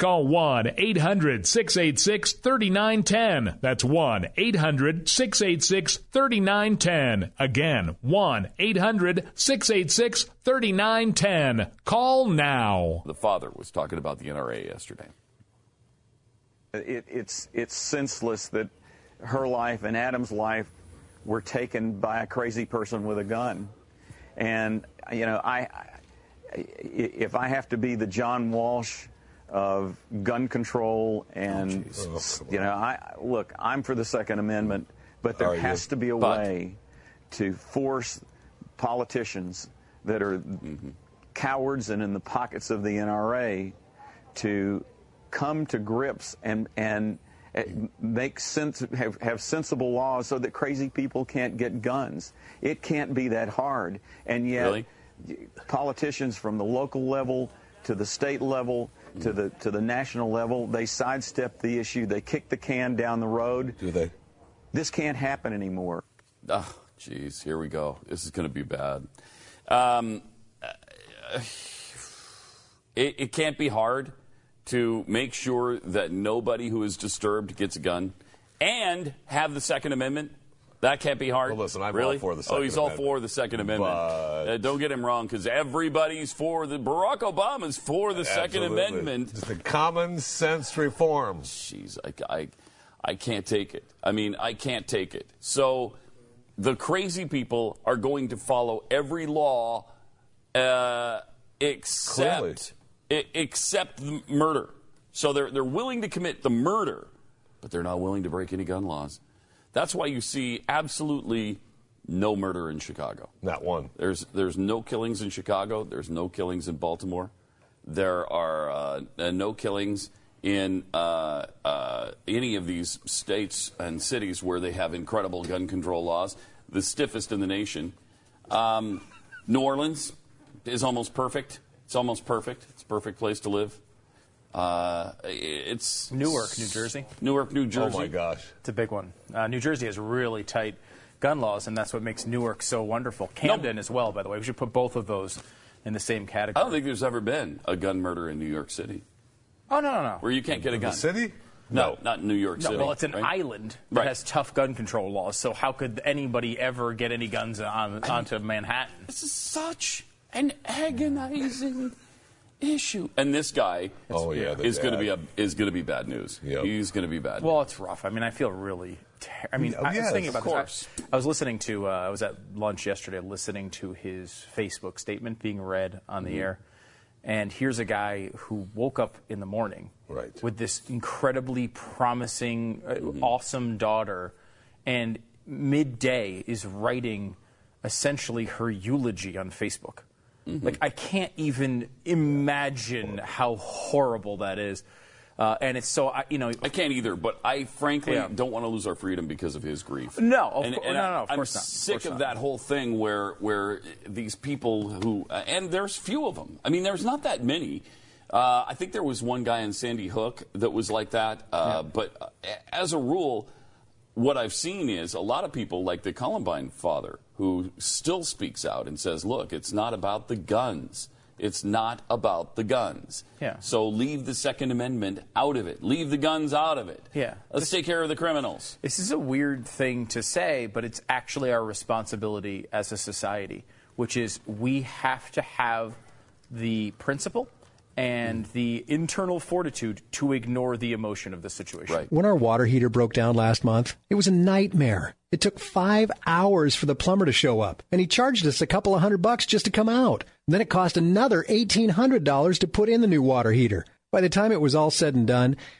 call 1 800 686 3910. That's 1 800 686 3910. Again, 1 800 686 3910. Call now. The father was talking about the NRA yesterday. It, it's, it's senseless that her life and Adam's life were taken by a crazy person with a gun. And, you know, I, if I have to be the John Walsh of gun control and oh, you know I look I'm for the second amendment but there has to be a but. way to force politicians that are mm-hmm. cowards and in the pockets of the NRA to come to grips and and eh, make sense have, have sensible laws so that crazy people can't get guns it can't be that hard and yet really? politicians from the local level to the state level to the to the national level, they sidestep the issue. They kick the can down the road. Do they? This can't happen anymore. Oh, jeez, here we go. This is going to be bad. Um, it, it can't be hard to make sure that nobody who is disturbed gets a gun and have the Second Amendment that can't be hard. Well, listen, I'm really? all for the Second Oh, he's Amendment. all for the Second Amendment. But... Uh, don't get him wrong, because everybody's for the. Barack Obama's for the Second Amendment. Just the common sense reform. Jeez, I, I, I can't take it. I mean, I can't take it. So the crazy people are going to follow every law uh, except I, except the murder. So they're, they're willing to commit the murder, but they're not willing to break any gun laws. That's why you see absolutely no murder in Chicago. Not one. There's there's no killings in Chicago. There's no killings in Baltimore. There are uh, no killings in uh, uh, any of these states and cities where they have incredible gun control laws, the stiffest in the nation. Um, New Orleans is almost perfect. It's almost perfect. It's a perfect place to live. Uh, it's Newark, New Jersey. Newark, New Jersey. Oh my gosh, it's a big one. Uh, New Jersey has really tight gun laws, and that's what makes Newark so wonderful. Camden nope. as well, by the way. We should put both of those in the same category. I don't think there's ever been a gun murder in New York City. Oh no, no, no. Where you can't get a gun. The city? No, not New York City. No, well, it's an right? island that right. has tough gun control laws. So how could anybody ever get any guns on, onto Manhattan? This is such an agonizing issue. And this guy oh, yeah, is going to be a, is going to be bad news. Yep. He's going to be bad. Well, it's rough. I mean, I feel really. Ter- I mean, I was thinking about course. this. I, I was listening to. Uh, I was at lunch yesterday, listening to his Facebook statement being read on the mm-hmm. air. And here's a guy who woke up in the morning right. with this incredibly promising, uh, mm-hmm. awesome daughter, and midday is writing essentially her eulogy on Facebook. Mm-hmm. Like, I can't even imagine how horrible that is. Uh, and it's so, I, you know. I can't either, but I frankly yeah. don't want to lose our freedom because of his grief. No, of and, co- and no, no, no, of I'm course not. sick of, of not. that whole thing where, where these people who, uh, and there's few of them. I mean, there's not that many. Uh, I think there was one guy in Sandy Hook that was like that. Uh, yeah. But uh, as a rule, what I've seen is a lot of people, like the Columbine father, who still speaks out and says, look, it's not about the guns. It's not about the guns. Yeah. So leave the Second Amendment out of it. Leave the guns out of it. Yeah. Let's this, take care of the criminals. This is a weird thing to say, but it's actually our responsibility as a society, which is we have to have the principle and the internal fortitude to ignore the emotion of the situation. Right. When our water heater broke down last month, it was a nightmare. It took five hours for the plumber to show up, and he charged us a couple of hundred bucks just to come out. And then it cost another $1,800 to put in the new water heater. By the time it was all said and done,